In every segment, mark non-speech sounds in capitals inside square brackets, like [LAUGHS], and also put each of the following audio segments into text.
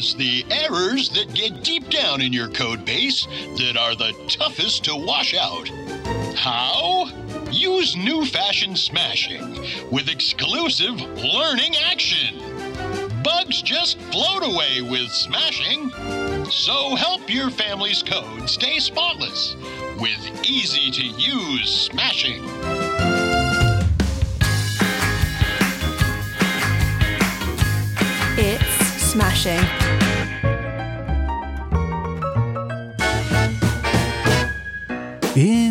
is the errors that get deep down in your code base that are the toughest to wash out. How? Use new fashion smashing with exclusive learning action. Bugs just float away with smashing. So help your family's code stay spotless with easy to use smashing. It's smashing.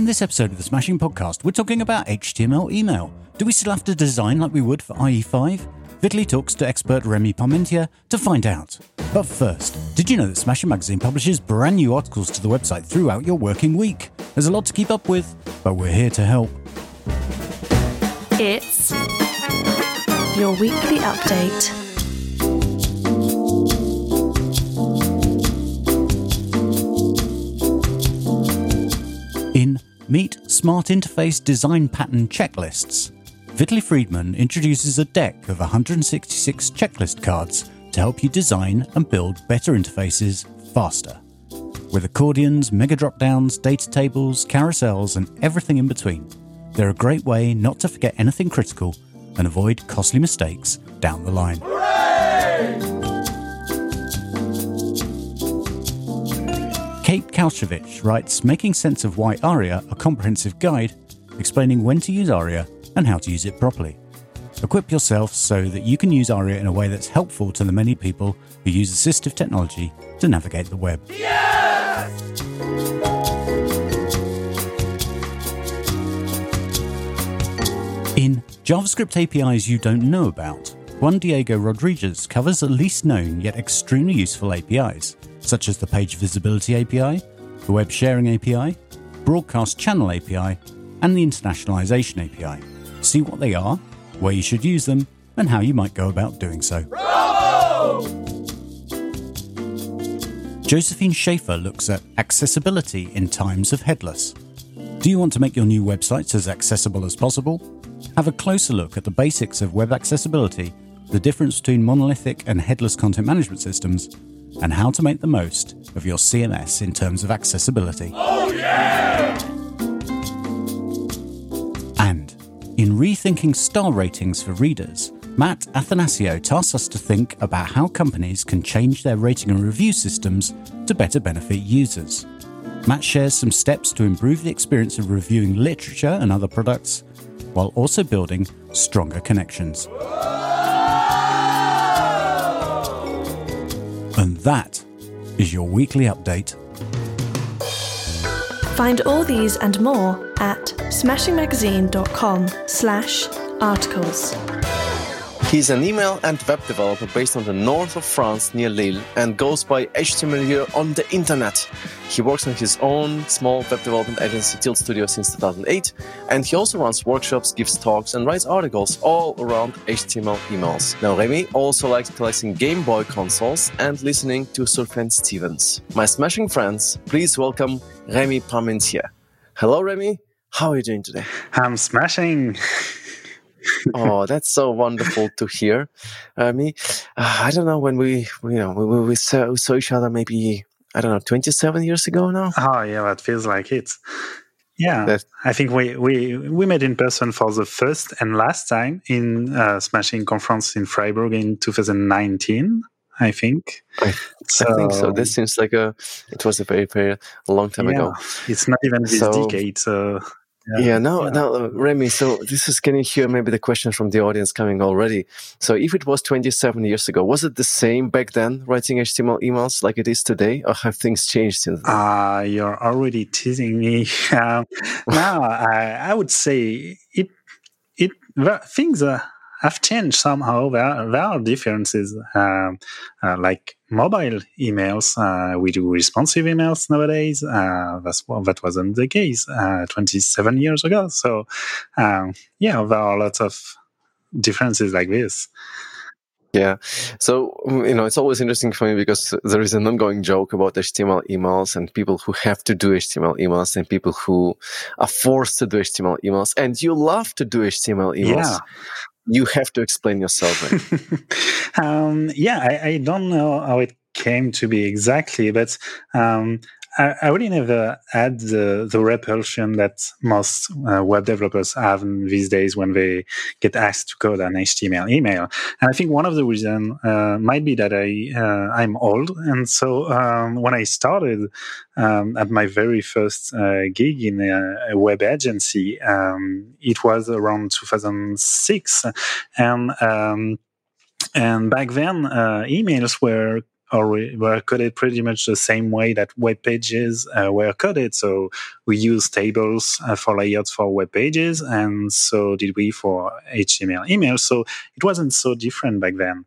This episode of the Smashing Podcast, we're talking about HTML email. Do we still have to design like we would for IE5? Vitaly talks to expert Rémi Parmentier to find out. But first, did you know that Smashing Magazine publishes brand new articles to the website throughout your working week? There's a lot to keep up with, but we're here to help. It's your weekly update. In Meet Smart Interface Design Pattern Checklists, Vitaly Friedman introduces a deck of 166 checklist cards to help you design and build better interfaces faster. With accordions, mega drop-downs, data tables, carousels, and everything in between, they're a great way not to forget anything critical and avoid costly mistakes down the line. Kate Kalcevich writes Making Sense of WAI-ARIA, a comprehensive guide explaining when to use ARIA and how to use it properly. Equip yourself so that you can use ARIA in a way that's helpful to the many people who use assistive technology to navigate the web. In JavaScript APIs you don't know about, Juan Diego Rodriguez covers the least known yet extremely useful APIs, such as the Page Visibility API, the Web Sharing API, Broadcast Channel API, and the Internationalization API. See what they are, where you should use them, and how you might go about doing so. Josephine Schaefer looks at accessibility in times of headless. Do you want to make your new websites as accessible as possible? Have a closer look at the basics of web accessibility, the difference between monolithic and headless content management systems, and how to make the most of your CMS in terms of accessibility. Oh, yeah! And in Rethinking Star Ratings for Readers, Matt Athanasio tasks us to think about how companies can change their rating and review systems to better benefit users. Matt shares some steps to improve the experience of reviewing literature and other products, while also building stronger connections. And that is your weekly update Find all these and more at smashingmagazine.com slash articles. He's an email and web developer based on the north of France near Lille and goes by HTeuMeuLeu on the internet. He works on his own small web development agency Tilt Studio since 2008 and he also runs workshops, gives talks and writes articles all around HTML emails. Now Rémi also likes collecting Game Boy consoles and listening to Sufjan Stevens. My smashing friends, please welcome Rémi Parmentier. Hello Rémi, how are you doing today? I'm smashing. [LAUGHS] oh, that's so wonderful to hear. I mean, uh, I don't know when we, we you know, we, we saw, saw each other maybe, I don't know, 27 years ago now. Oh, yeah, that feels like it. Yeah, That- I think we, we, we met in person for the first and last time in uh, Smashing Conference in Freiburg in 2019, I think. I, I think so. This seems like a, it was a very, very long time yeah, ago. It's not even this So- decade. So Yeah, no, yeah. no, uh, Rémi. So this is, can you hear maybe the question from the audience coming already? So if it was 27 years ago, was it the same back then, writing HTML emails like it is today, or have things changed since then? Ah, you're already teasing me. [LAUGHS] Um, now, I, I would say it it things uh, have changed somehow. There, there are differences, um, uh, like mobile emails. Uh, we do responsive emails nowadays. Uh, that's that wasn't the case uh, 27 years ago. So, um, yeah, there are lots of differences like this. Yeah. So, mm, you know, it's always interesting for me because there is an ongoing joke about HTML emails and people who have to do HTML emails and people who are forced to do HTML emails. And you love to do HTML emails. Yeah. You have to explain yourself. [LAUGHS] um, yeah, I, I don't know how it came to be exactly, but um, I, I really never had the, the repulsion that most uh, web developers have these days when they get asked to code an HTML email. And I think one of the reasons uh, might be that I uh, I'm old, and so um, when I started um, at my very first uh, gig in a, a web agency, um, it was around 2006, and um, and back then uh, emails were or were coded pretty much the same way that web pages uh, were coded. So we use tables uh, for layouts for web pages, and so did we for HTML emails. So it wasn't so different back then.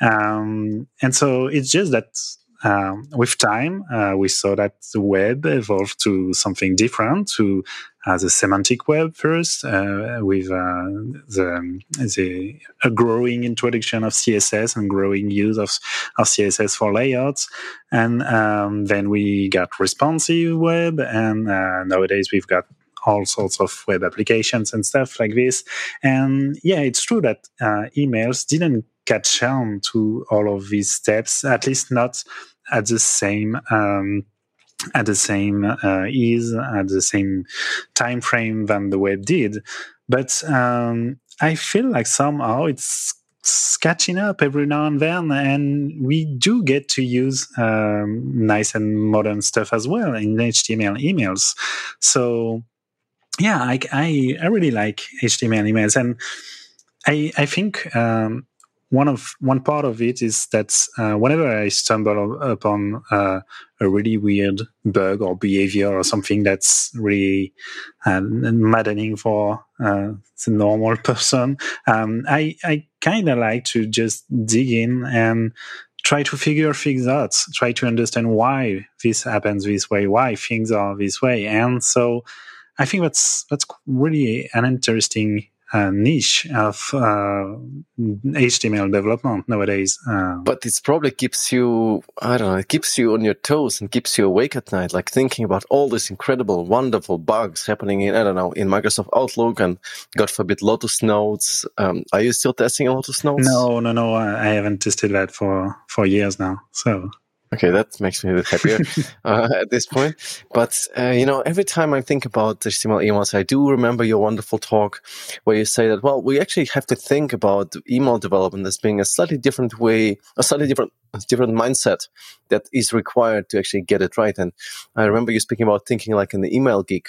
Um, and so it's just that um, with time, uh, we saw that the web evolved to something different, to the semantic web first, uh, with uh, the, the a growing introduction of CSS and growing use of, of CSS for layouts. And um, then we got responsive web, and uh, nowadays we've got all sorts of web applications and stuff like this. And yeah, it's true that uh, emails didn't catch on to all of these steps, at least not at the same um, at the same uh, ease at the same time frame than the web did. But um, i feel like somehow it's catching up every now and then and we do get to use um, nice and modern stuff as well in html emails. So yeah i, I, I really like html emails and i, I think um, one of one part of it is that uh, whenever I stumble upon uh, a really weird bug or behavior or something that's really uh, maddening for uh, the normal [LAUGHS] person, um, I I kind of like to just dig in and try to figure things out, try to understand why this happens this way, why things are this way, and so I think that's that's really an interesting uh, niche of uh, HTML development nowadays. Uh, but it probably keeps you, I don't know, it keeps you on your toes and keeps you awake at night, like thinking about all these incredible, wonderful bugs happening in, I don't know, in Microsoft Outlook and God forbid Lotus Notes. Um, are you still testing Lotus Notes? No, no, no. I haven't tested that for, for years now. So Okay, that makes me a bit happier [LAUGHS] uh, at this point. But uh, you know, every time I think about the HTML emails, I do remember your wonderful talk where you say that well, we actually have to think about email development as being a slightly different way, a slightly different different mindset that is required to actually get it right. And I remember you speaking about thinking like an email geek,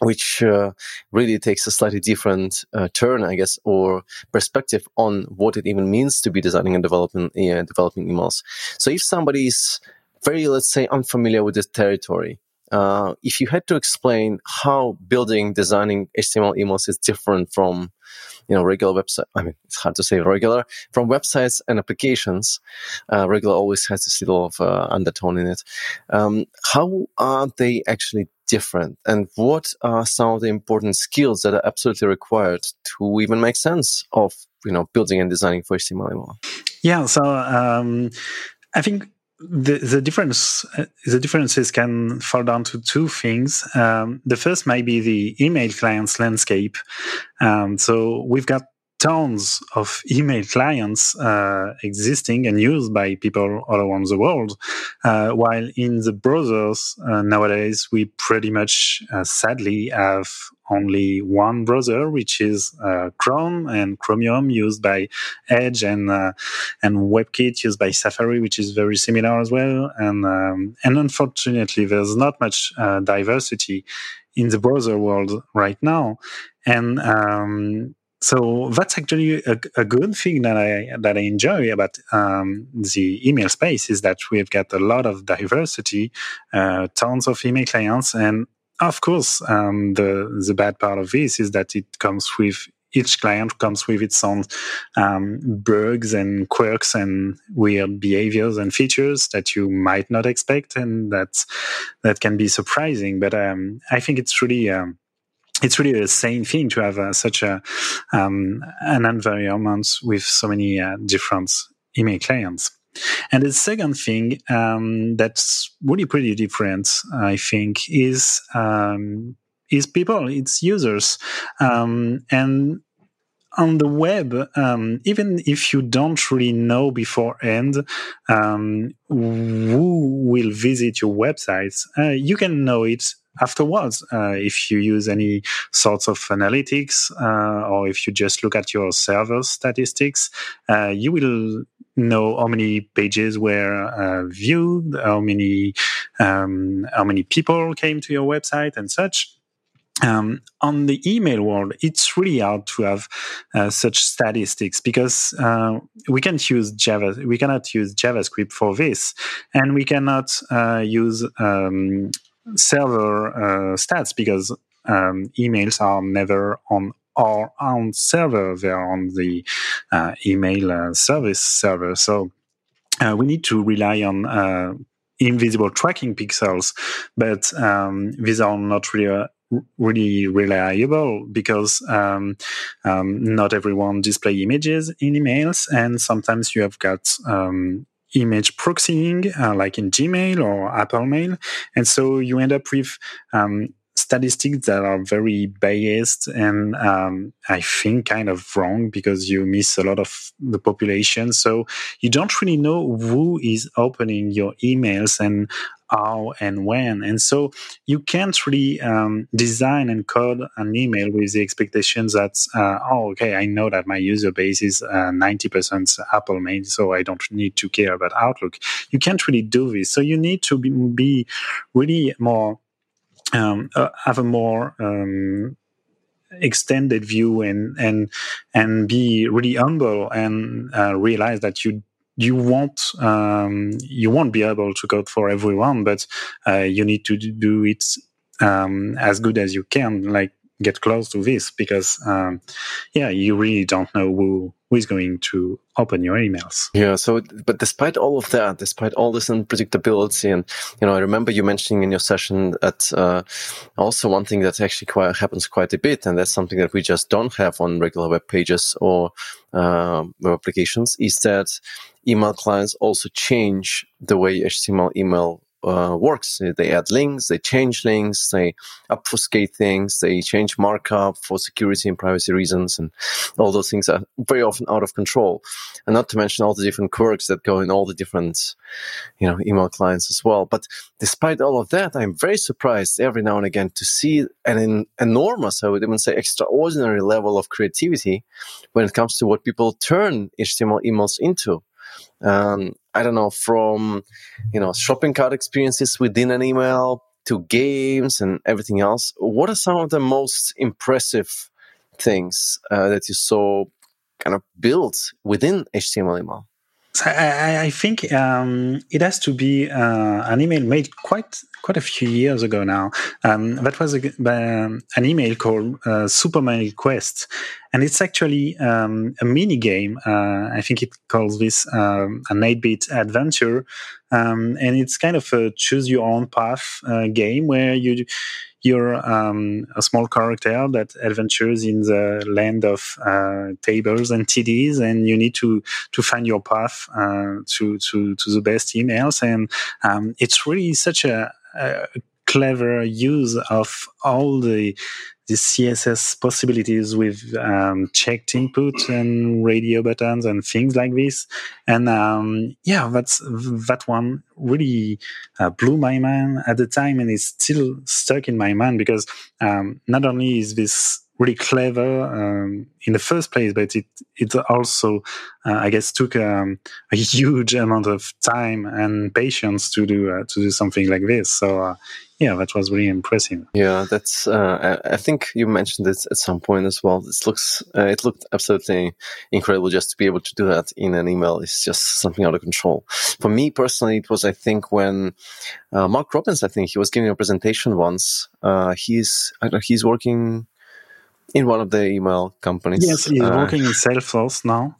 which uh, really takes a slightly different uh, turn, I guess, or perspective on what it even means to be designing and developing uh, developing emails. So, if somebody is very, let's say, unfamiliar with this territory, uh, if you had to explain how building, designing HTML emails is different from, you know, regular website. I mean, it's hard to say regular from websites and applications. Uh, regular always has this little of uh, undertone in it. Um, how are they actually different and what are some of the important skills that are absolutely required to even make sense of you know building and designing for html email? yeah so um, i think the, the difference uh, the differences can fall down to two things. Um, the first might be the email clients landscape. Um, so we've got tons of email clients uh, existing and used by people all around the world. Uh, while in the browsers uh, nowadays, we pretty much uh, sadly have only one browser, which is uh, Chrome and Chromium used by Edge and uh, and WebKit used by Safari, which is very similar as well. And um, and unfortunately, there's not much diversity in the browser world right now. And um, so that's actually a, a, good thing that I that I enjoy about um, the email space is that we've got a lot of diversity, uh, tons of email clients, and of course, um, the the bad part of this is that it comes with each client comes with its own um, bugs and quirks and weird behaviors and features that you might not expect, and that that can be surprising. But um, I think it's really um, it's really the same thing to have uh, such a um, an environment with so many uh, different email clients. And the second thing um, that's really pretty different, I think, is um, is people, it's users, um, and on the web, um, even if you don't really know beforehand um, who will visit your websites, uh, you can know it afterwards uh, if you use any sorts of analytics uh, or if you just look at your server statistics uh, you will know how many pages were uh, viewed how many um, how many people came to your website and such um, on the email world, it's really hard to have uh, such statistics because uh, we can't use Java. We cannot use JavaScript for this, and we cannot uh, use um, server uh, stats because um, emails are never on our own server; they're on the uh, email uh, service server. So we need to rely on invisible tracking pixels, but um, these are not really really reliable because um, um, not everyone display images in emails, and sometimes you have got um, image proxying, uh, like in Gmail or Apple Mail, and so you end up with um, statistics that are very biased and um, I think kind of wrong because you miss a lot of the population. So you don't really know who is opening your emails and how and when. And so you can't really um, design and code an email with the expectations that, uh, oh, okay, I know that my user base is uh, 90% Apple Mail, so I don't need to care about Outlook. You can't really do this. So you need to be, be really more, um, uh, have a more, um, extended view and and and be really humble and uh, realize that you you won't um, you won't be able to code for everyone, but uh, you need to do it um, as good as you can. Like get close to this because um, yeah you really don't know who who is going to open your emails. Yeah so but despite all of that despite all this unpredictability and you know i remember you mentioning in your session that uh, also one thing that actually quite happens quite a bit and that's something that we just don't have on regular web pages or uh, web applications is that email clients also change the way html email uh, works. They add links, they change links, they obfuscate things, they change markup for security and privacy reasons, and all those things are very often out of control. And not to mention all the different quirks that go in all the different, you know, email clients as well. But despite all of that, I'm very surprised every now and again to see an enormous, I would even say, extraordinary level of creativity when it comes to what people turn HTML emails into. Um, I don't know, from you know shopping cart experiences within an email to games and everything else. What are some of the most impressive things uh, that you saw kind of built within HTML email? I, I think um, it has to be uh, an email made quite quite a few years ago now. Um, that was a, um, an email called uh, Super Mario Quest, and it's actually um, a mini game. Uh, I think it calls this um, an 8-bit adventure, um, and it's kind of a choose your own path uh, game where you you're um, a small character that adventures in the land of uh, tables and TDs, and you need to to find your path uh, to to to the best emails. And um, it's really such a, a clever use of all the the CSS possibilities with um, checked input and radio buttons and things like this. And um, yeah, that's that one really uh, blew my mind at the time, and is still stuck in my mind because um, not only is this really clever um, in the first place, but it it also, uh, I guess, took um, a huge amount of time and patience to do uh, to do something like this. So uh, yeah, that was really impressive. Yeah, that's. Uh, I, I, think you mentioned this at some point as well. This looks. Uh, it looked absolutely incredible just to be able to do that in an email. It's just something out of control. For me personally, it was. I think when uh, Mark Robbins, I think he was giving a presentation once. Uh, he's he's working in one of the email companies. Yes, he's uh, working in Salesforce now.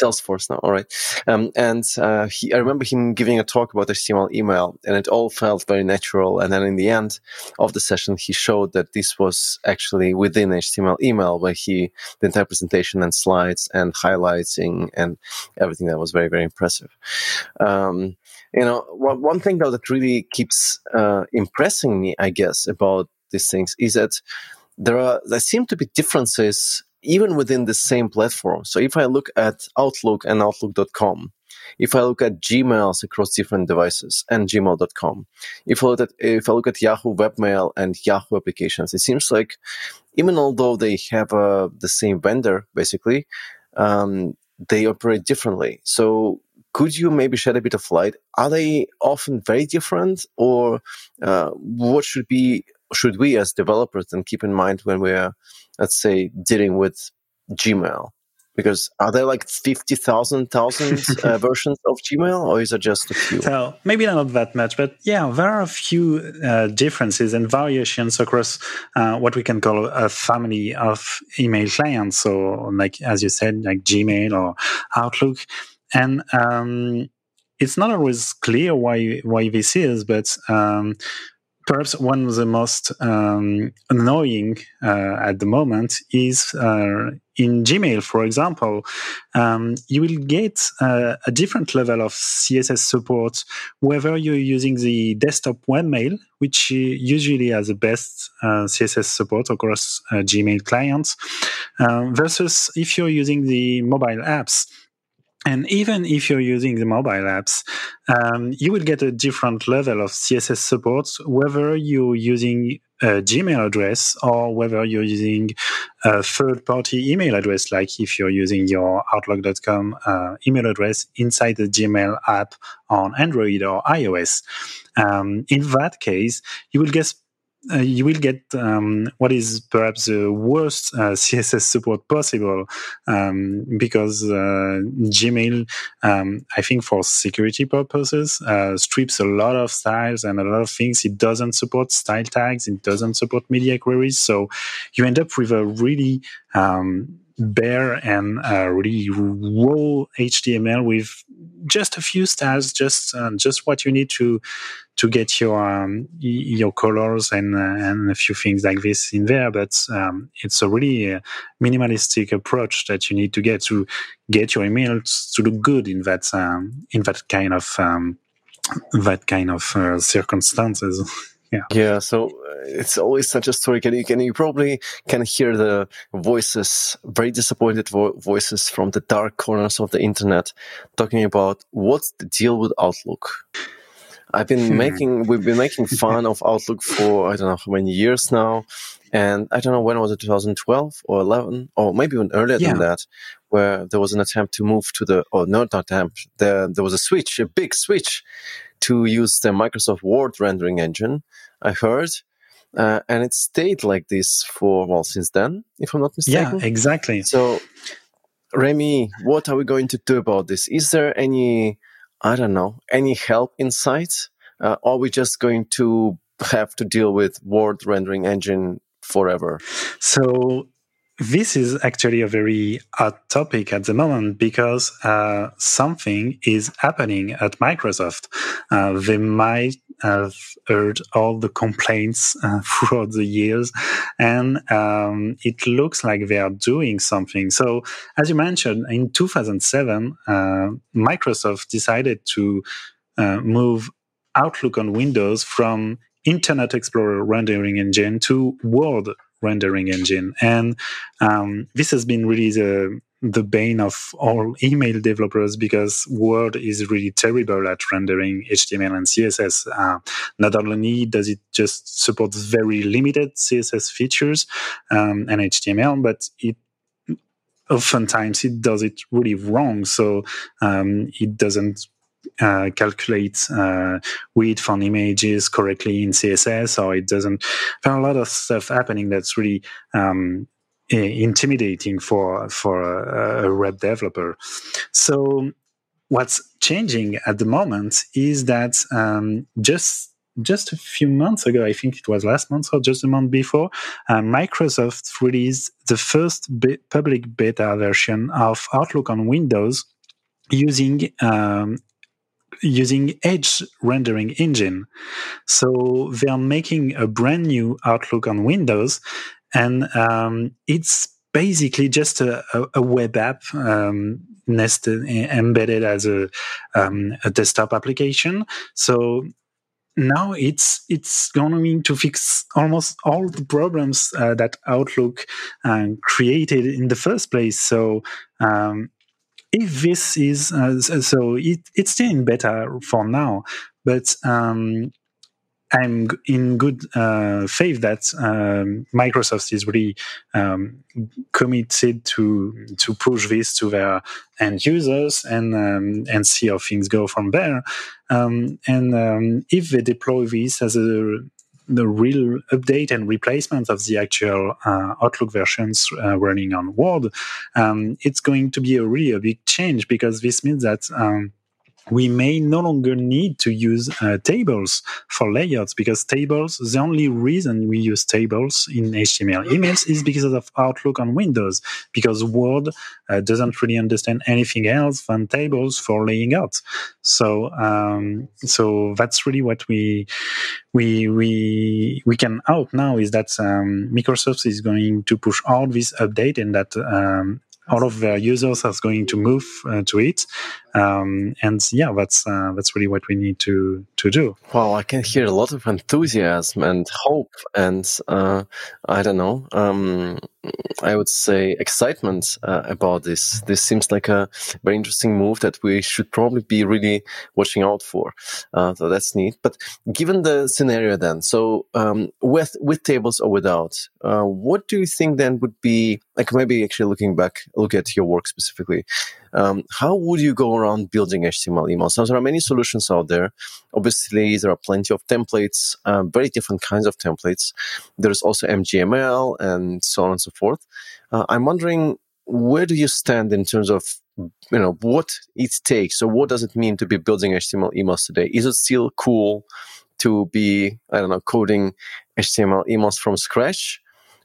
Salesforce now. All right. Um, and uh, he, I remember him giving a talk about HTML email, and it all felt very natural. And then in the end of the session, he showed that this was actually within HTML email, where he the entire presentation and slides and highlighting and everything that was very very impressive. Um, you know, one, thing though that really keeps uh, impressing me, I guess, about these things is that there are there seem to be differences even within the same platform. So if I look at Outlook and Outlook.com, if I look at Gmails across different devices and gmail.com, if I look at, if I look at Yahoo webmail and Yahoo applications, it seems like even although they have uh, the same vendor, basically, um, they operate differently. So could you maybe shed a bit of light? Are they often very different or uh, what should be, should we as developers then keep in mind when we're, let's say, dealing with Gmail? because are there like 50,000 [LAUGHS] uh, versions of Gmail or is it just a few? So maybe not that much, but yeah, there are a few uh, differences and variations across uh, what we can call a family of email clients. So like, as you said, like Gmail or Outlook. And, um, it's not always clear why, why this is, but, um, perhaps one of the most um, annoying uh, at the moment is uh, in Gmail, for example, um, you will get uh, a different level of CSS support whether you're using the desktop webmail, which usually has the best uh, CSS support across uh, Gmail clients, uh, versus if you're using the mobile apps. And even if you're using the mobile apps, um, you will get a different level of CSS support, whether you're using a Gmail address or whether you're using a third party email address, like if you're using your Outlook.com uh, email address inside the Gmail app on Android or iOS. Um, in that case, you will get uh, you will get um, what is perhaps the worst uh, [LAUGHS] CSS support possible um, because uh, Gmail, um, I think for security purposes, uh, strips a lot of styles and a lot of things. It doesn't support style tags. It doesn't support media queries. So you end up with a really bare and uh, really raw HTML with just a few styles, just uh, just what you need to to get your um, your colors and uh, and a few things like this in there. But um, it's a really uh, minimalistic approach that you need to get to get your emails to look good in that um, in that kind of um, that kind of uh, circumstances. [LAUGHS] yeah. Yeah. So uh, it's always such a story. Can you, can you probably can hear the voices, very disappointed vo- voices from the dark corners of the internet talking about what's the deal with Outlook? I've been hmm. making, we've been making [LAUGHS] fun of Outlook for, I don't know how many years now. And I don't know when was it, 2012 or 11 or maybe even earlier yeah. than that, where there was an attempt to move to the, or no not attempt, there, there was a switch, a big switch to use the Microsoft Word rendering engine. I heard. Uh, and it stayed like this for, well, since then, if I'm not mistaken. Yeah, exactly. So, Rémi, what are we going to do about this? Is there any I don't know, any help in sight? Uh, or are we just going to have to deal with Word rendering engine forever? So this is actually a very hot topic at the moment because uh, something is happening at Microsoft. Uh, they might have heard all the complaints uh, [LAUGHS] throughout the years, and um, it looks like they are doing something. So, as you mentioned, in 2007, uh, Microsoft decided to uh, move Outlook on Windows from Internet Explorer rendering engine to Word rendering engine. And um, this has been really the the bane of all email developers because Word is really terrible at rendering HTML and CSS. Uh, not only does it just support very limited CSS features um, and HTML, but it oftentimes it does it really wrong. So um, it doesn't uh, calculate uh, width on images correctly in CSS, or it doesn't. There are a lot of stuff happening that's really um, intimidating for for a, a web developer. So what's changing at the moment is that um, just just a few months ago, I think it was last month or just a month before, uh, Microsoft released the first be- public beta version of Outlook on Windows using um, using Edge rendering engine. So they are making a brand new Outlook on Windows, and um, it's basically just a, a web app um, nested embedded as a, um, a desktop application. So now it's it's going to fix almost all the problems uh, that Outlook uh, created in the first place. So um, if this is uh, so, it, it's still in beta for now, but um, I'm in good uh, faith that um, Microsoft is really um, committed to to push this to their end users and um, and see how things go from there. Um, and um, if they deploy this as a the real update and replacement of the actual uh, Outlook versions uh, running on Word, um, it's going to be a really a big change because this means that we may no longer need to use uh, tables for layouts because tables, the only reason we use tables in HTML emails is because of Outlook on Windows, because Word uh, doesn't really understand anything else than tables for laying out. So, um, so that's really what we, we, we, we can out now is that um, Microsoft is going to push all this update and that um, all of their users are going to move uh, to it um, and yeah that's uh, that's really what we need to to do. Well i can hear a lot of enthusiasm and hope and uh, i don't know um, i would say excitement uh, about this. This seems like a very interesting move that we should probably be really watching out for uh, so that's neat. But given the scenario then so um, with with tables or without uh, what do you think then would be like maybe actually looking back look at your work specifically um, how would you go around building HTML emails? Now, there are many solutions out there. Obviously, there are plenty of templates, um, very different kinds of templates. There's also MJML and so on and so forth. Uh, I'm wondering, where do you stand in terms of you know what it takes so what does it mean to be building html emails today is it still cool to be i don't know coding html emails from scratch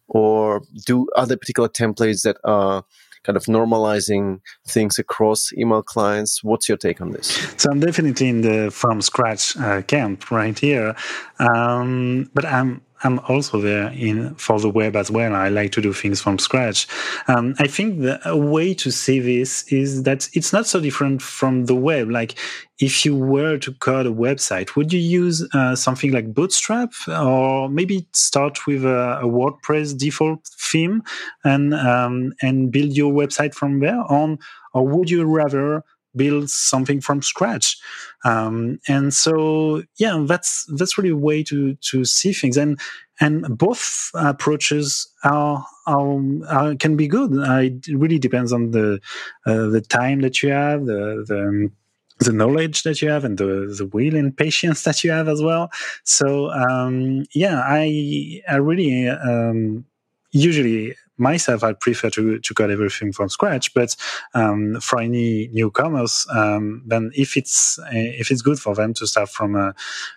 or do other particular templates that are kind of normalizing things across email clients. What's your take on this? So I'm definitely in the from scratch uh, camp right here, um, but I'm I'm also there in for the web as well. I like to do things from scratch. Um, I think the way to see this is that it's not so different from the web. Like if you were to code a website, would you use uh, something like Bootstrap or maybe start with a, a WordPress default theme and um, and build your website from there on, or would you rather build something from scratch. Um, and so yeah that's that's really a way to to see things. And and both approaches are, are, are can be good. Uh, it really depends on the uh, the time that you have the, the the knowledge that you have and the, the will and patience that you have as well. So um, yeah, I I really um, usually myself, I prefer to, to code everything from scratch. But um, for any newcomers, um, then if it's if it's good for them to start from a,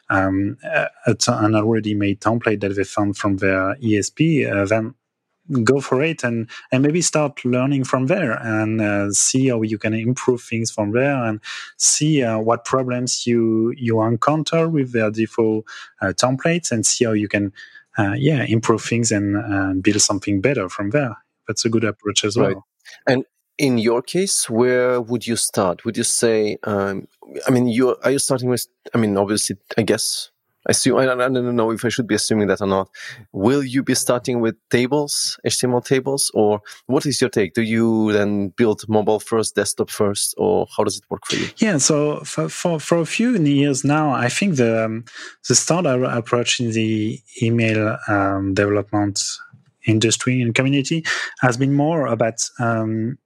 um, an already made template that they found from their ESP, uh, then go for it and and maybe start learning from there and uh, see how you can improve things from there and see uh, what problems you you encounter with their default uh, templates and see how you can yeah, improve things and uh, build something better from there. That's a good approach as well. Right. And in your case, where would you start? Would you say, um, I mean, you are you starting with? I mean, obviously, I guess assume I, I don't know if I should be assuming that or not. Will you be starting with tables, HTML tables, or what is your take? Do you then build mobile first, desktop first, or how does it work for you? Yeah, so for for, for a few years now, I think the um, the standard approach in the email um, development industry and community has been more about um,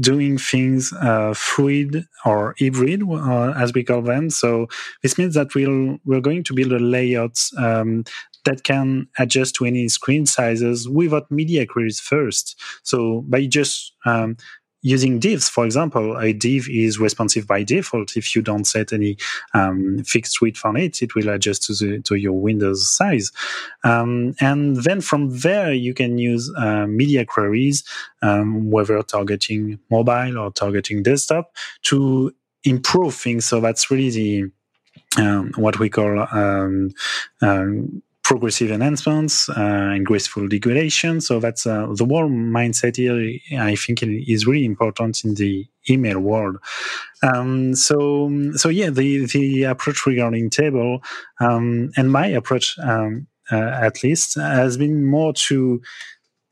doing things uh, fluid or hybrid, uh, as we call them. So this means that we'll, we're going to build a layout um, that can adjust to any screen sizes without media queries first. So by just um, using divs, for example, a div is responsive by default. If you don't set any um, fixed width on it, it will adjust to, the, to your Windows size. Um, and then from there, you can use uh, media queries, um, whether targeting mobile or targeting desktop, to improve things. So that's really the um, what we call um, um, progressive enhancements uh, and graceful degradation. So that's uh, the whole mindset here. I think is really important in the email world. Um, so, so yeah, the the approach regarding table um, and my approach, um, uh, at least, has been more to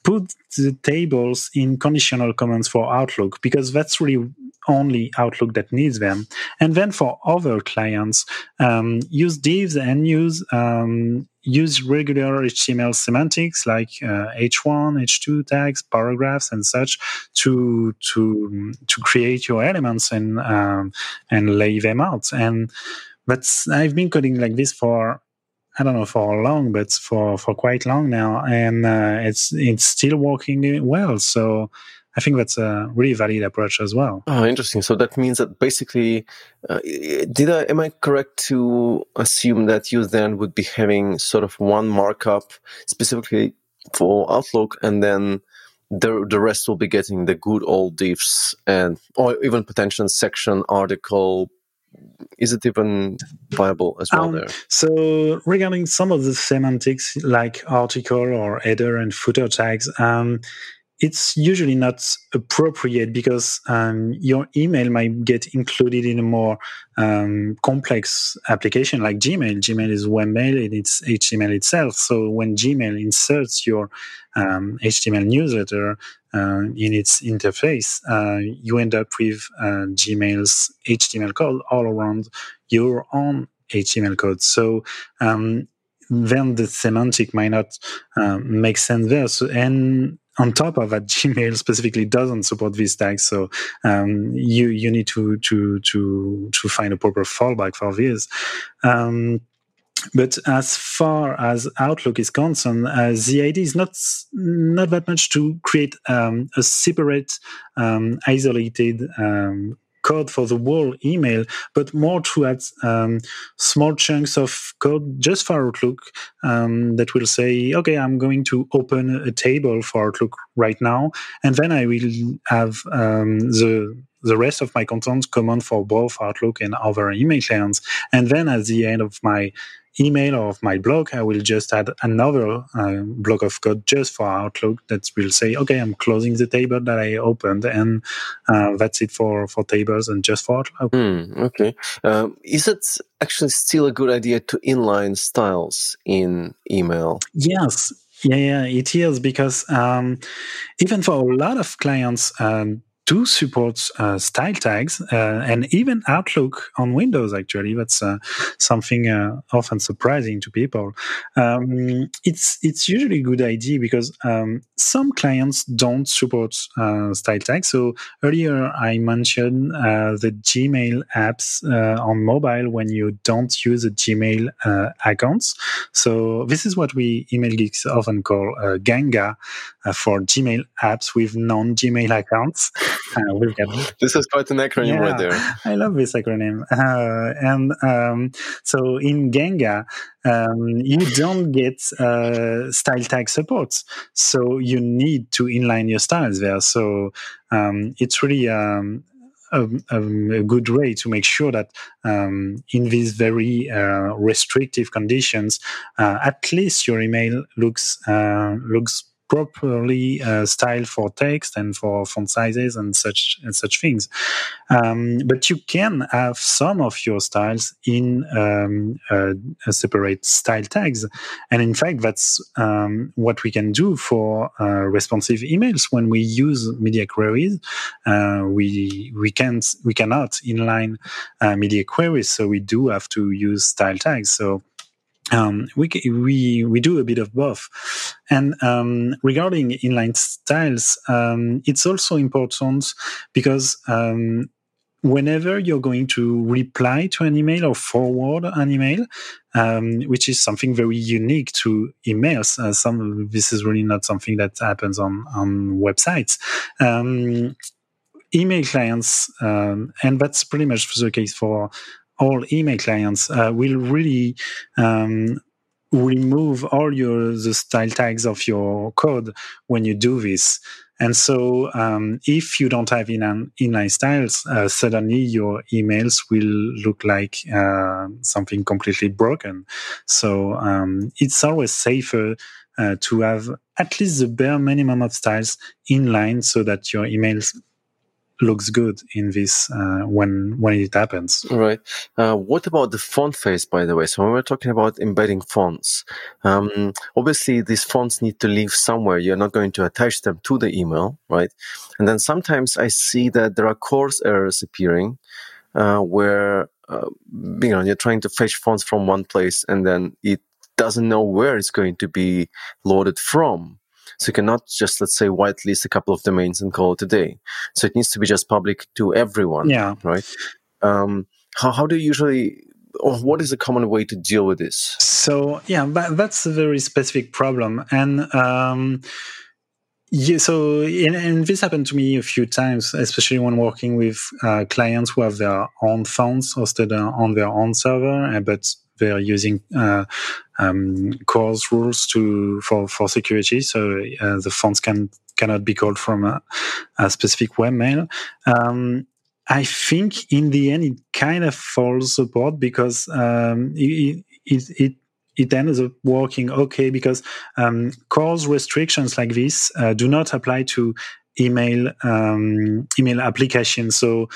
put the tables in conditional comments for Outlook because that's really only Outlook that needs them. And then for other clients, um, use divs and use um, use regular HTML semantics like uh, H1, H2 tags, paragraphs, and such to to to create your elements and um, and lay them out. And but I've been coding like this for I don't know for long, but for for quite long now, and uh, it's it's still working well. So I think that's a really valid approach as well. Oh, interesting. So that means that basically, uh, did I am I correct to assume that you then would be having sort of one markup specifically for Outlook, and then the the rest will be getting the good old divs and or even potential section article is it even viable as well um, there? So regarding some of the semantics like article or header and footer tags, um, it's usually not appropriate because um, your email might get included in a more um, complex application like Gmail. Gmail is webmail and it's HTML itself. So when Gmail inserts your um, HTML newsletter uh, in its interface, uh, you end up with uh, Gmail's HTML code all around your own HTML code. So um, then the semantic might not uh, make sense there. So, and on top of that, [LAUGHS] Gmail specifically doesn't support these tags, so um, you you need to to to to find a proper fallback for this. Um, but as far as Outlook is concerned, uh, the idea is not not that much to create um, a separate, um, isolated um, code for the whole email, but more to add um, small chunks of code just for Outlook um, that will say, okay, I'm going to open a table for Outlook right now, and then I will have um, the the rest of my content common for both Outlook and other email clients. And then at the end of my email or of my blog, I will just add another uh, block of code just for Outlook that will say, okay, I'm closing the table that I opened, and uh, that's it for for tables and just for Outlook. Mm, okay, um, is it actually still a good idea to inline styles in email? Yes. Yeah, yeah, it is because um, even for a lot of clients, um, do support uh, style tags uh, and even Outlook on Windows. Actually, that's uh, something uh, often surprising to people. Um, it's it's usually a good idea because um, some clients don't support uh, style tags. So earlier I mentioned uh, the Gmail apps on mobile when you don't use a Gmail accounts. So this is what we email geeks often call Ganga for Gmail apps with non-Gmail accounts. [LAUGHS] this is quite an acronym yeah, right there. I love this acronym. Uh, and um, so in Ganga, um, you don't get uh, style tag support. So you need to inline your styles there. So um, it's really um, a, a, good way to make sure that um, in these very uh, restrictive conditions, uh, at least your email looks uh, looks properly uh, styled for text and for font sizes and such and such things. Um, but you can have some of your styles in um, uh, separate style tags, and in fact, that's um, what we can do for uh, responsive emails when we use media queries. Uh, we we can't we cannot inline uh, media queries, so we do have to use style tags. So um, we we we do a bit of both. And um, regarding inline styles, um, it's also important because um, whenever you're going to reply to an email or forward an email, um, which is something very unique to emails, uh, some this is really not something that happens on on websites um, email clients, um, and that's pretty much the case for all email clients uh, will really um, remove all your the style tags of your code when you do this. And so, um, if you don't have in inline styles, uh, suddenly your emails will look like uh, something completely broken. So um, it's always safer uh, to have at least the bare minimum of styles inline, so that your emails looks good in this uh, when when it happens. Right. Uh, what about the font face, by the way? So when we're talking about embedding fonts, um, obviously these fonts need to live somewhere. You're not going to attach them to the email, right? And then sometimes I see that there are CORS errors appearing uh, where uh, you know you're trying to fetch fonts from one place and then it doesn't know where it's going to be loaded from. So you cannot just, let's say, whitelist a couple of domains and call it a day. So it needs to be just public to everyone. Yeah. Right. Um, how, how do you usually, or what is a common way to deal with this? So, yeah, but that's a very specific problem. And, um, yeah, so and, and, this happened to me a few times, especially when working with uh, clients who have their own phones hosted on their own server, but they're using uh, um, CORS rules to for for security, so uh, the fonts can cannot be called from a, a specific webmail. Um, I think in the end it kind of falls apart because um, it, it, it it ends up working okay because um, CORS restrictions like this uh, do not apply to email um, email applications. So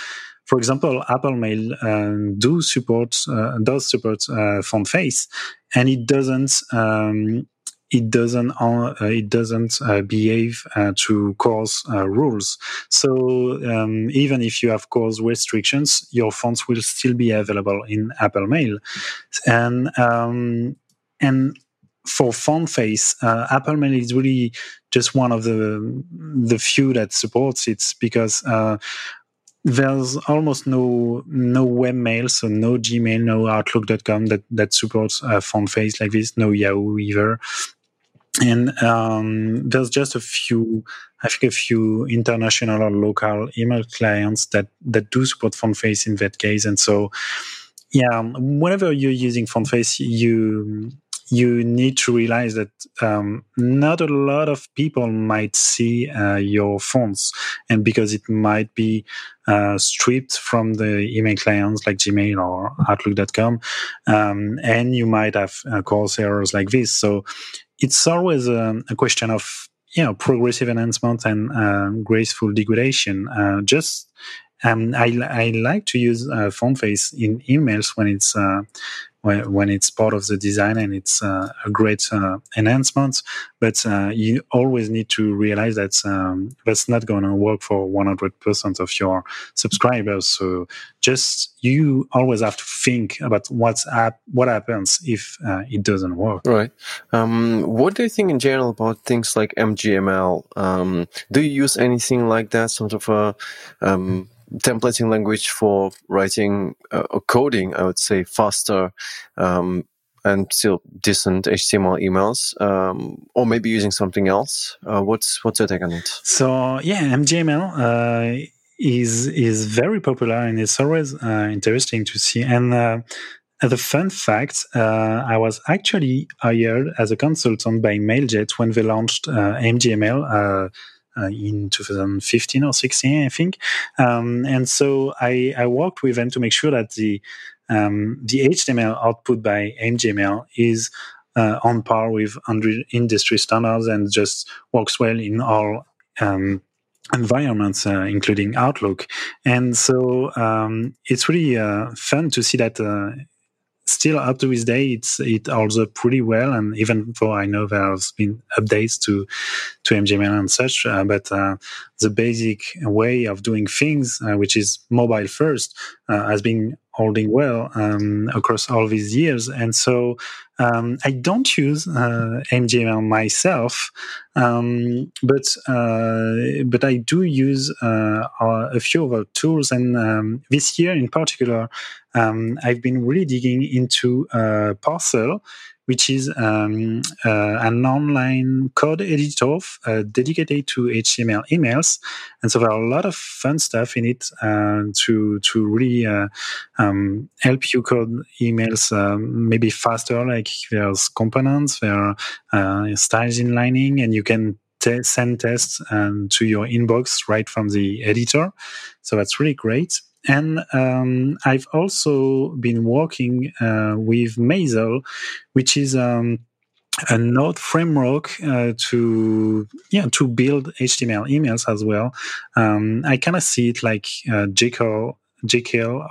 for example, Apple Mail um, do support uh, does support uh, font face, and it doesn't. Um, it doesn't uh, it doesn't uh, behave uh, to CORS uh, rules. So um, even if you have CORS restrictions, your fonts will still be available in Apple Mail, and um, and for font face, uh, Apple Mail is really just one of the the few that supports it because uh, there's almost no no webmail, so no Gmail, no Outlook.com that that supports a font face like this. No Yahoo either. And um, there's just a few, I think, a few international or local email clients that that do support font face in that case. And so, yeah, whenever you're using font face, you you need to realize that um, not a lot of people might see uh, your fonts, and because it might be uh, stripped from the email clients like Gmail or Outlook.com, um, and you might have uh, CORS errors like this. So it's always a, a question of you know progressive enhancement and uh, graceful degradation. Uh, just um, I, I like to use uh, font face in emails when it's uh, when, when it's part of the design and it's uh, a great uh, enhancement. But uh, you always need to realize that um, that's not going to work for 100% of your subscribers. So just you always have to think about what's what happens if it doesn't work. Right. Um, what do you think in general about things like MJML? Um, do you use anything like that, sort of a um, templating language for writing uh, or coding, I would say faster um, and still decent HTML emails, um, or maybe using something else. Uh, what's what's your take on it? So yeah, MJML uh, is is very popular and it's always uh, interesting to see. And uh, the fun fact, uh, I was actually hired as a consultant by Mailjet when they launched MJML uh, in 2015 or 16, I think. Um, and so I, I, worked with them to make sure that the um, the HTML output by MJML is uh, on par with industry standards and just works well in all um, environments, uh, including Outlook. And so um, it's really uh, fun to see that uh, still up to this day, it's it holds up pretty well. And even though I know there has been updates to to MJML and such, uh, but uh, the basic way of doing things, uh, which is mobile first, uh, has been holding well um, across all these years. And so um, I don't use uh, myself, um, but uh, but I do use uh, a few other tools. And um, this year in particular, um, I've been really digging into uh, Parcel, which is um, uh, an online code editor uh, dedicated to HTML emails. And so there are a lot of fun stuff in it uh, to to really um, help you code emails maybe faster. Like there's components, there are styles inlining, and you can send tests um, to your inbox right from the editor. So that's really great. And um, I've also been working uh, with Maizzle, which is um, a Node framework uh, to yeah to build HTML emails as well. Um, I kind of see it like uh, Jekyll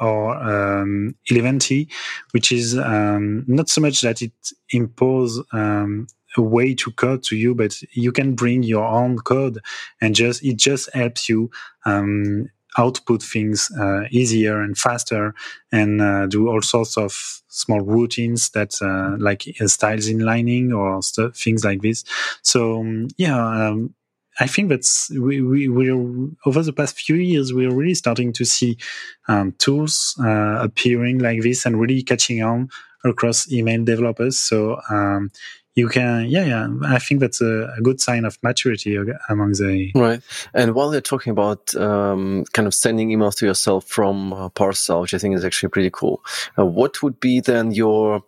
or um, Eleventy, which is um, not so much that it imposes um, a way to code to you, but you can bring your own code and just it just helps you um, output things uh, easier and faster and uh, do all sorts of small routines that uh, like uh, styles inlining or things like this. So um, yeah, um, I think that's we, we we're over the past few years we're really starting to see um, tools uh, appearing like this and really catching on across email developers. So um, you can yeah yeah i think that's a, a, good sign of maturity among the right. And while you're talking about um, kind of sending emails to yourself from uh, parcel which i think is actually pretty cool uh, what would be then your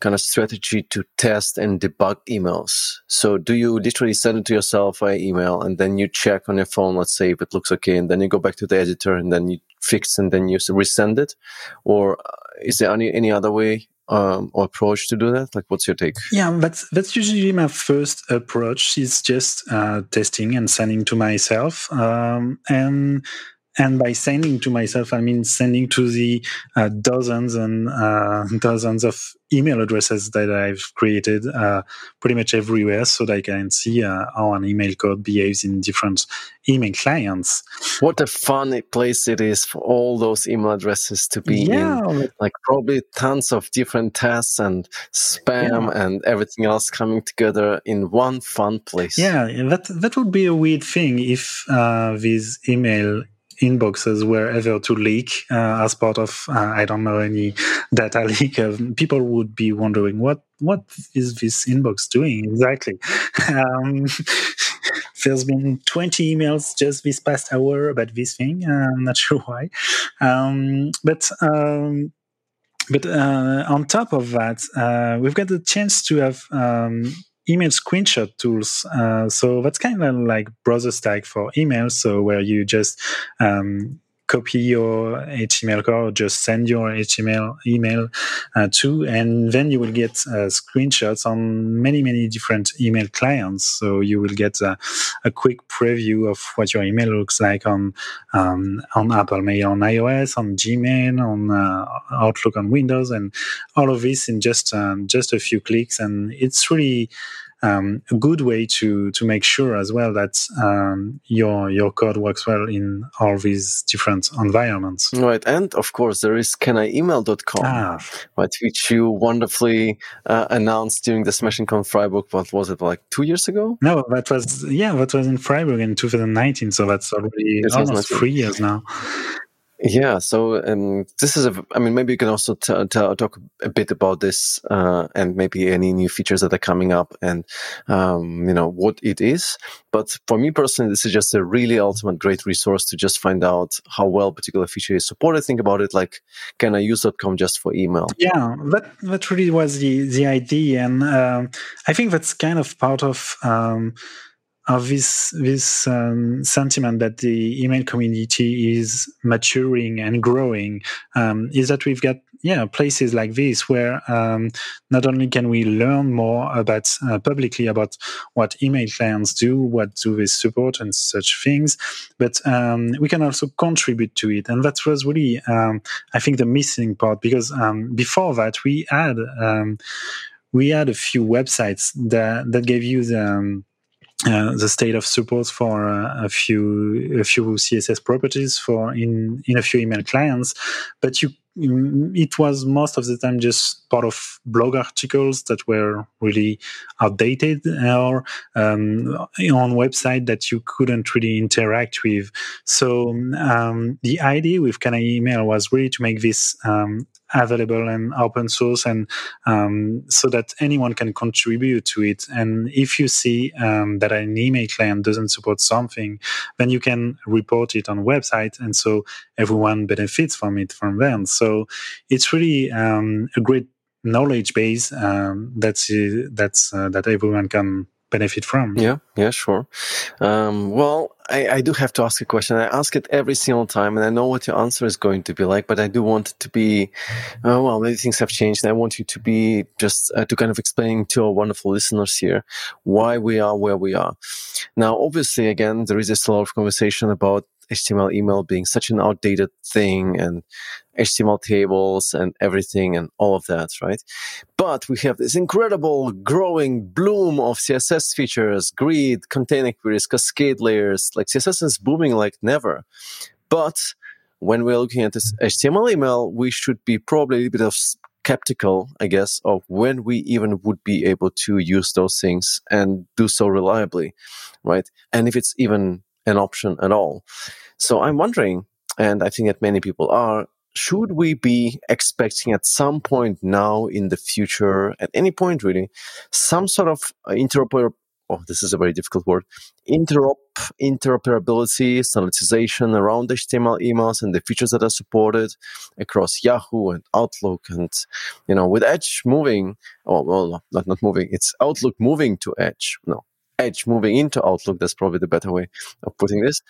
kind of strategy to test and debug emails? So do you literally send it to yourself by email and then you check on your phone let's say if it looks okay and then you go back to the editor and then you fix and then you resend it? Or uh, is there any any other way um, or approach to do that? Like, what's your take? Yeah, that's that's usually my first approach. Is just uh, testing and sending to myself, um, and and by sending to myself, I mean sending to the uh, dozens and uh, dozens of email addresses that I've created uh, pretty much everywhere so that I can see uh, how an email code behaves in different email clients. What a fun place it is for all those email addresses to be yeah. in. Like probably tons of different tests and spam yeah. and everything else coming together in one fun place. Yeah, that, that would be a weird thing if uh, these email inboxes were ever to leak uh, as part of uh, I don't know any data [LAUGHS] leak, uh, people would be wondering what what is this inbox doing exactly. [LAUGHS] Um, [LAUGHS] there's been 20 emails just this past hour about this thing. I'm not sure why, um, but. Um, but uh, on top of that, uh, we've got the chance to have um, email screenshot tools. Uh, so that's kind of like BrowserStack for email. So where you just um, copy your HTML code, just send your HTML email uh, to, and then you will get uh, screenshots on many, many different email clients. So you will get a, a quick preview of what your email looks like on um, on Apple Mail on iOS, on Gmail, on uh, Outlook on Windows, and all of this in just um, just a few clicks. And it's really um, a good way to to make sure as well that um, your your code works well in all these different environments. Right, and of course there is caniemail.com, ah. right, which you wonderfully uh, announced during the Smashing Con Freiburg. What was it like two years ago? No, that was yeah, that was in Freiburg in 2019. So that's already almost three years now. Yeah, so um, this is a. I mean, maybe you can also t- t- talk a bit about this uh, and maybe any new features that are coming up and um, you know what it is. But for me personally, this is just a really ultimate great resource to just find out how well particular feature is supported. Think about it like, can I use.com just for email? Yeah, that that really was the the idea, and um, I think that's kind of part of. Of this this um, sentiment that the email community is maturing and growing um, is that we've got yeah places like this where um, not only can we learn more about uh, publicly about what email clients do, what do they support, and such things, but um, we can also contribute to it, and that was really um, I think the missing part because um, before that we had we had a few websites that that gave you the uh, the state of support for uh, a few a few CSS properties for in in a few email clients, but you mm, it was most of the time just part of blog articles that were really outdated or um, on website that you couldn't really interact with. So um, the idea with Can I Email was really to make this um, available and open source and um, so that anyone can contribute to it. And if you see um, that an email client doesn't support something then you can report it on website and so everyone benefits from it from then. So it's really um, a great knowledge base um, that's uh, that's uh, that everyone can benefit from. Yeah, yeah, sure. Um, well, I, I, do have to ask a question. I ask it every single time, and I know what your answer is going to be like, but I do want it to be, uh, well, maybe things have changed, and I want you to be just uh, to kind of explain to our wonderful listeners here why we are where we are. Now, obviously, again, there is a lot of conversation about HTML email being such an outdated thing and HTML tables and everything and all of that, right? But we have this incredible growing bloom of CSS features, grid, container queries, cascade layers. Like CSS is booming like never. But when we're looking at this HTML email, we should be probably a little bit of skeptical, I guess, of when we even would be able to use those things and do so reliably, right? And if it's even an option at all. So I'm wondering, and I think that many people are, should we be expecting at some point now in the future, at any point really, some sort of uh, interoper oh, this is a very difficult word, interop, interoperability, standardization around HTML emails and the features that are supported across Yahoo and Outlook. And, you know, with Edge moving, oh, well, not, not moving, it's Outlook moving to Edge. No, Edge moving into Outlook. That's probably the better way of putting this.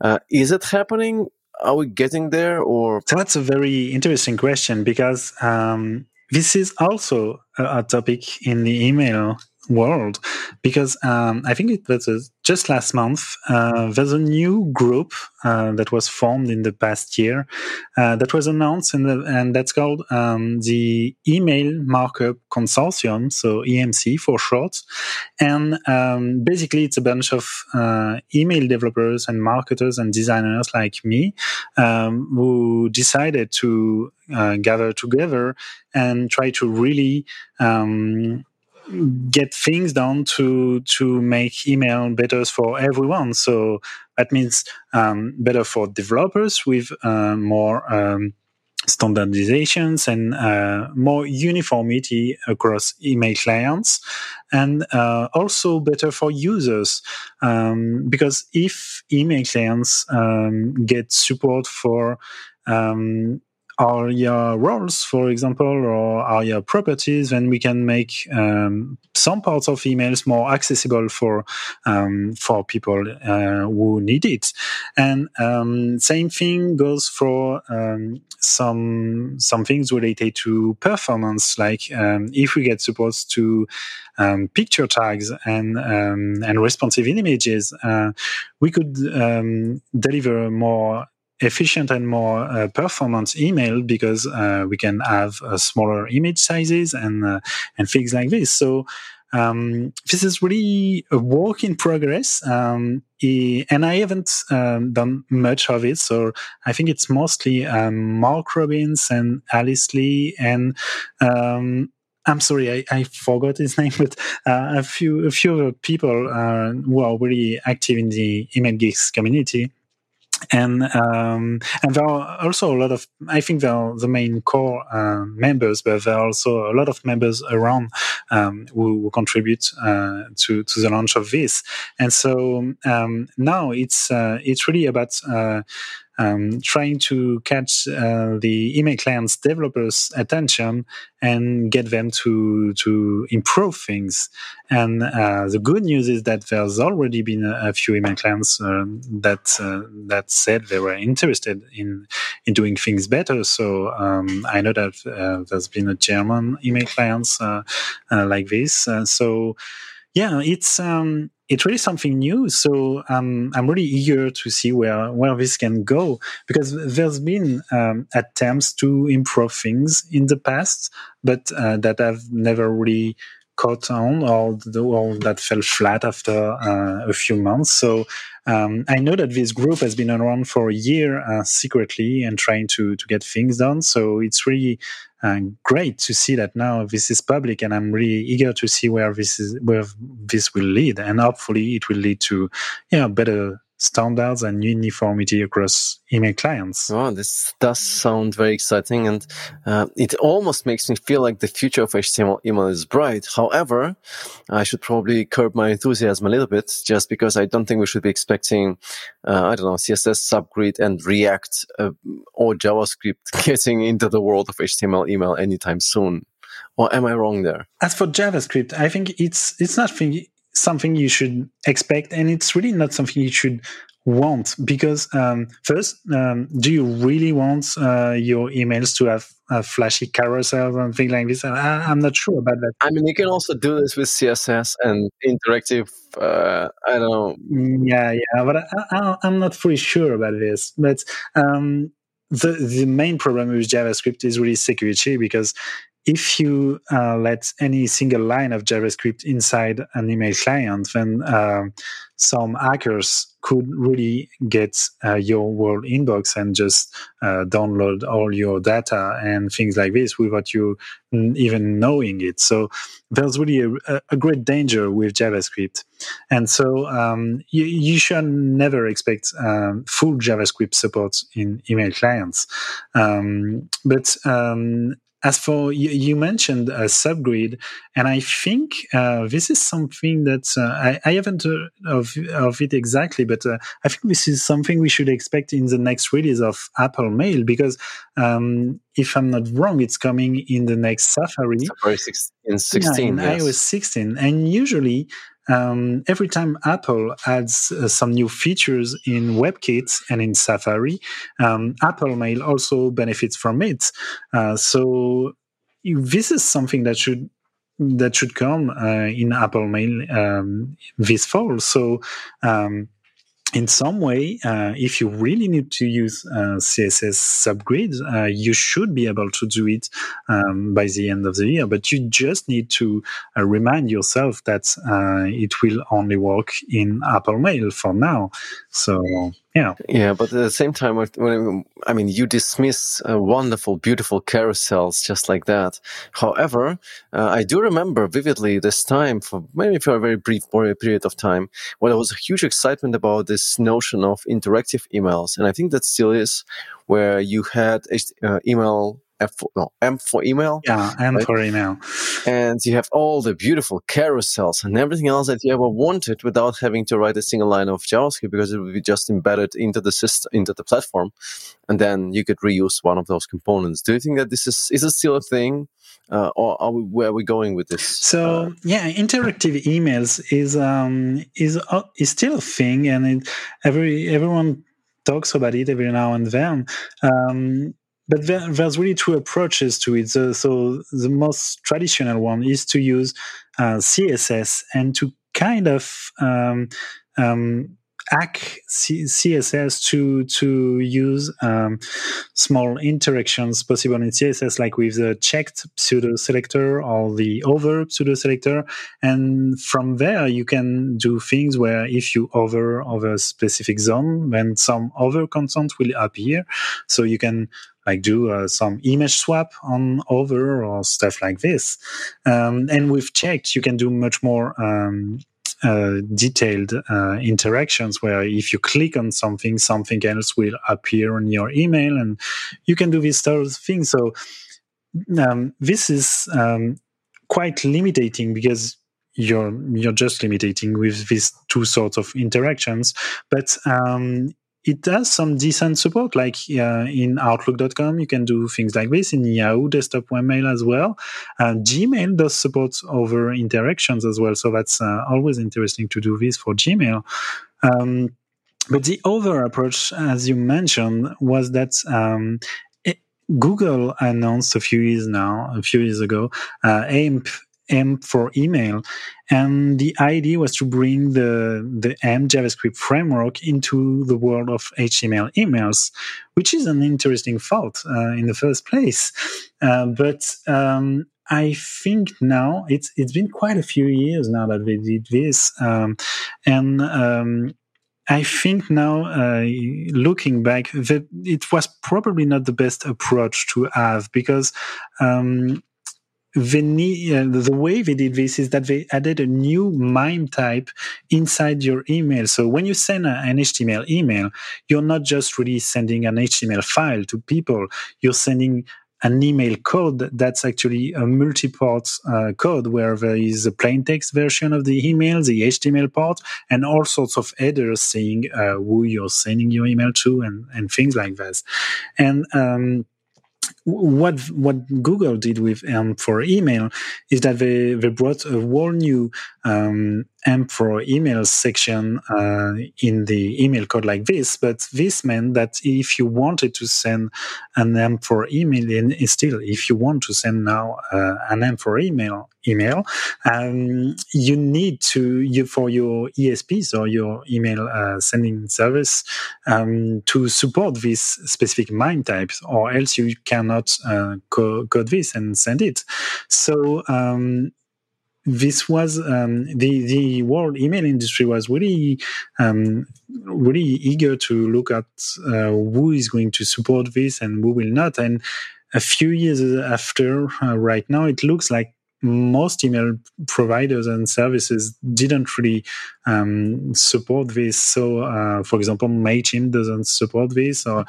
Uh, is it happening? Are we getting there or? That's a very interesting question because um, this is also a, a topic in the email world because um, I think it was just last month. Uh, there's a new group uh, that was formed in the past year uh, that was announced, the, and that's called um, the Email Markup Consortium, so EMC for short. And um, basically, it's a bunch of uh, email developers and marketers and designers like me um, who decided to uh, gather together and try to really um, get things done to to make email better for everyone. So that means um, better for developers with uh, more um, standardizations and uh, more uniformity across email clients, and uh, also better for users um, because if email clients um, get support for um, ARIA roles, for example, or ARIA properties, then we can make um, some parts of emails more accessible for um, for people uh, who need it. And um, same thing goes for um, some some things related to performance, like um, if we get support to um, picture tags and and responsive images, uh, we could deliver more efficient and more uh, performance email because uh, we can have uh, smaller image sizes and uh, and things like this. So um, this is really a work in progress, um, and I haven't um, done much of it. So I think it's mostly um, Mark Robbins and Alice Lee and. Um, I'm sorry, I, I, forgot his [LAUGHS] name, but uh, a few a few people uh, who are really active in the email geeks community and um, and there are also a lot of I think they are the main core uh, members, but there are also a lot of members around um, who, who, contribute uh, to to the launch of this. And so um, now it's uh, it's really about uh, um, trying to catch uh, the email clients developers attention and get them to to improve things. And uh, the good news is that there's already been a, a few email clients uh, that uh, that said they were interested in in doing things better. So um, I know that uh, there's been a German email clients uh, like this. So yeah it's um, it's really something new. So um, I'm really eager to see where where this can go because there's been um, attempts to improve things in the past, but uh, that have never really caught on or, the, or that fell flat after uh, a few months. So um, I know that this group has been around for a year uh, secretly and trying to to get things done. So it's really great to see that now this is public, and I'm really eager to see where this is where this will lead, and hopefully it will lead to you know better standards and uniformity across email clients. Oh, this does sound very exciting, and uh, it almost makes me feel like the future of HTML email is bright. However, I should probably curb my enthusiasm a little bit, just because I don't think we should be expecting, uh, I don't know, CSS, Subgrid, and React uh, or JavaScript [LAUGHS] getting into the world of HTML email anytime soon. Or am I wrong there? As for JavaScript, I think it's it's not something you should expect, and it's really not something you should want because um, first, um, do you really want uh, your emails to have uh, flashy carousels and things like this? I, am not sure about that. I mean, you can also do this with CSS and interactive. Uh, I don't know. Mm, yeah, yeah, but I, am not fully sure about this. But um, the the main problem with JavaScript is really security because if you uh, let any single line of JavaScript inside an email client, then uh, some hackers could really get uh, your world inbox and just uh, download all your data and things like this without you even knowing it. So there's really a, a great danger with JavaScript. And so um, you, you, should never expect um, full JavaScript support in email clients. Um, but um, as for you, you mentioned a subgrid, and I think uh, this is something that uh, I, I, haven't heard of, of it exactly, but uh, I think this is something we should expect in the next release of Apple Mail because um, if I'm not wrong, it's coming in the next Safari. Safari 16, 16 yeah, in yes. iOS 16, and usually um, every time Apple adds uh, some new features in WebKit and in Safari, um, Apple Mail also benefits from it. Uh, so this is something that should that should come uh, in Apple Mail um, this fall. So um, in some way, uh, if you really need to use uh, CSS subgrid, uh, you should be able to do it um, by the end of the year. But you just need to uh, remind yourself that uh, it will only work in Apple Mail for now. So yeah. Yeah, but at the same time, when, I mean, you dismiss uh, wonderful, beautiful carousels just like that. However, uh, I do remember vividly this time, for maybe for a very brief period of time, when there was a huge excitement about this notion of interactive emails, and I think that still is, where you had uh, email F for, no, AMP for email. Yeah, AMP right? for email. And you have all the beautiful carousels and everything else that you ever wanted without having to write a single line of JavaScript because it would be just embedded into the system, into the platform. And then you could reuse one of those components. Do you think that this is, is it still a thing? Uh, or are we, where are we going with this? So uh, yeah, interactive emails is um, is uh, is still a thing, and it, every everyone talks about it every now and then. Um, but there, there's really two approaches to it. So, so, the most traditional one is to use uh, CSS and to kind of um, um, hack C- CSS to to use um, small interactions possible in CSS, like with the checked pseudo selector or the over pseudo selector, and from there you can do things where if you hover over a specific zone, then some other content will appear. So you can like do uh, some image swap on over or stuff like this. Um, and with checked, you can do much more um, uh, detailed uh, interactions where if you click on something, something else will appear on your email, and you can do these sort of thing. So um, this is um, quite limiting because you're you're just limiting with these two sorts of interactions. But um, it does some decent support. Like uh, in Outlook.com, you can do things like this. In Yahoo Desktop Webmail as well. Uh, Gmail does support over interactions as well, so that's uh, always interesting to do this for Gmail. Um, but the other approach, as you mentioned, was that um, Google announced a few years now, a few years ago, uh, AMP AMP for email. And the idea was to bring the, the AMP JavaScript framework into the world of HTML emails, which is an interesting thought uh, in the first place. Uh, but um, I think now it's it's been quite a few years now that we did this, um, and um, I think now, uh, looking back, that it was probably not the best approach to have because um, the, uh, the way they did this is that they added a new MIME type inside your email. So when you send an HTML email, you're not just really sending an HTML file to people. You're sending an email code that's actually a multipart uh, code where there is a plain text version of the email, the HTML part, and all sorts of headers saying uh, who you're sending your email to and, and things like that. And um, what what Google did with AMP for email is that they, they brought a whole new um, AMP for email section uh, in the email code like this. But this meant that if you wanted to send an AMP for email, and still, if you want to send now uh, an AMP for email, email, um, you need to you for your ESPs or your email uh, sending service um, to support this specific MIME types, or else you cannot uh, co- code this and send it. So um, this was um, the the world email industry was really um, really eager to look at uh, who is going to support this and who will not. And a few years after, uh, right now, it looks like most email providers and services didn't really um, support this. So, uh, for example, Mailchimp doesn't support this, or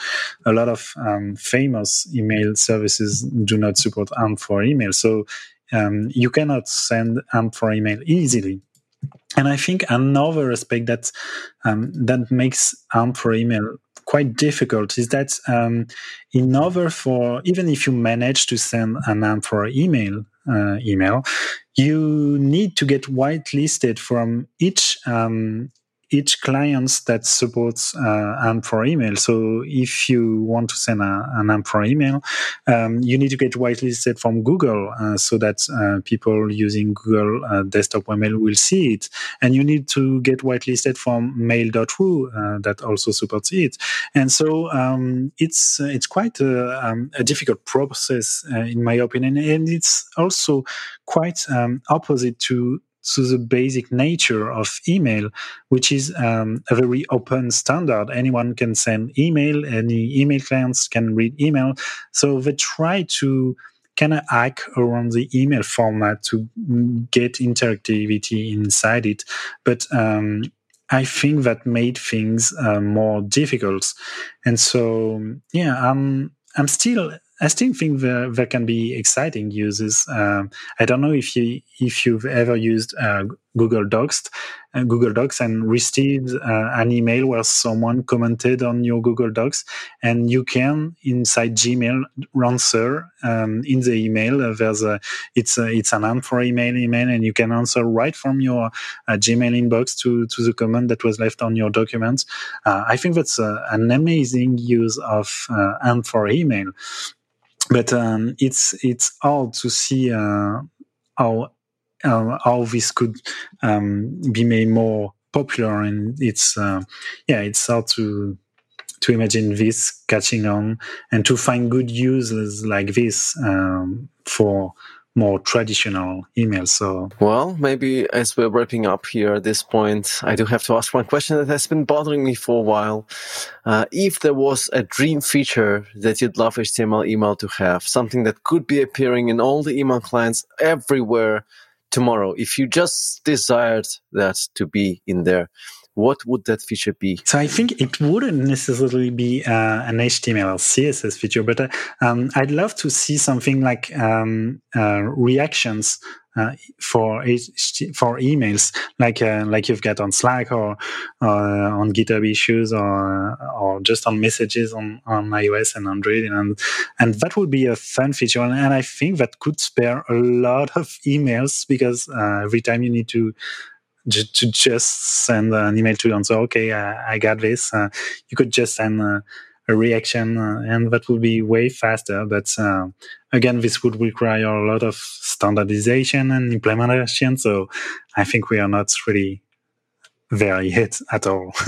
a lot of um, famous email services do not support AMP for email. So, um, you cannot send AMP for email easily. And I think another aspect that um, that makes AMP for email quite difficult is that um, in order for even if you manage to send an AMP for email uh, email, you need to get whitelisted from each um, each clients that supports uh, AMP for email. So if you want to send a, an AMP for email, um, you need to get whitelisted from Google uh, so that uh, people using Google uh, desktop webmail will see it. And you need to get whitelisted from mail.ru uh, that also supports it. And so um, it's it's quite a, um, a difficult process uh, in my opinion, and it's also quite um, opposite to to the basic nature of email, which is um, a very open standard. Anyone can send email, any email clients can read email. So they try to kind of hack around the email format to get interactivity inside it. But um, I think that made things uh, more difficult. And so, yeah, I'm, I'm still I still think there, there can be exciting uses. Um, I don't know if you if you've ever used uh, Google Docs, uh, Google Docs, and received uh, an email where someone commented on your Google Docs, and you can inside Gmail answer um, in the email. Uh, there's a it's a, it's an for email email, and you can answer right from your uh, Gmail inbox to to the comment that was left on your documents. Uh, I think that's an amazing use of AMP for email but um, it's it's hard to see uh, how uh, how this could um, be made more popular, and it's uh, yeah, it's hard to to imagine this catching on and to find good uses like this um, for more traditional emails. So, well, maybe as we're wrapping up here at this point, I do have to ask one question that has been bothering me for a while. Uh, if there was a dream feature that you'd love HTML email to have, something that could be appearing in all the email clients everywhere tomorrow, if you just desired that to be in there, what would that feature be? So I think it wouldn't necessarily be uh, an HTML or CSS feature, but uh, um, I'd love to see something like um, uh, reactions for for emails, like uh, like you've got on Slack or uh, on GitHub issues or or just on messages on, on iOS and Android, and and that would be a fun feature, and, I think that could spare a lot of emails because every time you need to to just send an email to and okay, I, I got this. Uh, you could just send a, a reaction uh, and that would be way faster. But uh, again, this would require a lot of standardization and implementation. So I think we are not really there yet at all. [LAUGHS]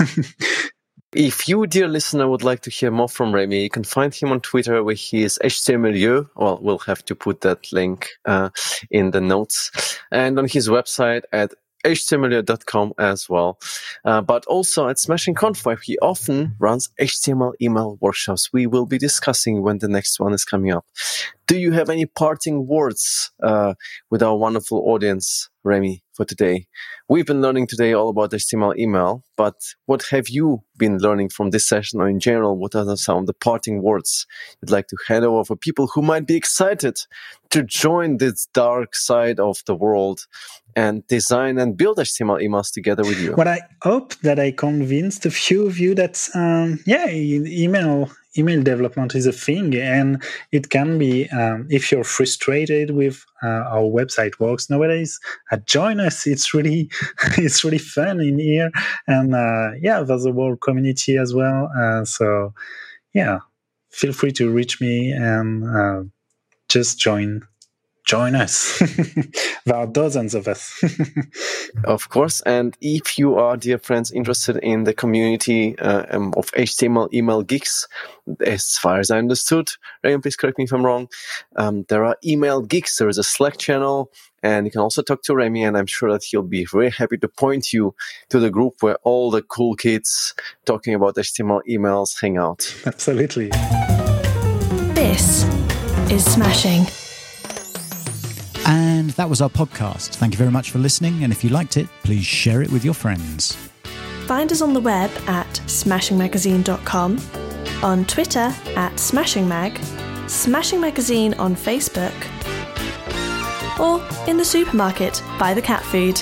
If you, dear listener, would like to hear more from Rémi, you can find him on Twitter where he is HTeuMeuLeu. Well, we'll have to put that link uh, in the notes. And on his website at hteumeuleu.com as well. Uh, but also at Smashing Conf, where he often runs HTML email workshops. We will be discussing when the next one is coming up. Do you have any parting words uh, with our wonderful audience, Rémi, for today? We've been learning today all about HTML email, but what have you been learning from this session or in general? What are some of the parting words you'd like to hand over for people who might be excited to join this dark side of the world and design and build HTML emails together with you? Well, I hope that I convinced a few of you that, um, yeah, email email development is a thing and it can be um, if you're frustrated with uh, how website works. Nowadays uh, join us. It's really [LAUGHS] it's really fun in here. And uh, yeah there's a whole community as well. Uh, so yeah feel free to reach me and uh, just join join us. [LAUGHS] there are dozens of us. [LAUGHS] of course. And if you are, dear friends, interested in the community uh, um, of HTML email geeks, as far as I understood, Ryan, please correct me if I'm wrong, um, there are email geeks. There is a Slack channel. And you can also talk to Rémi, and I'm sure that he'll be very happy to point you to the group where all the cool kids talking about HTML emails hang out. Absolutely. This is Smashing. And that was our podcast. Thank you very much for listening. And if you liked it, please share it with your friends. Find us on the web at smashingmagazine.com, on Twitter at smashingmag, Smashing Magazine on Facebook, or in the supermarket by the cat food.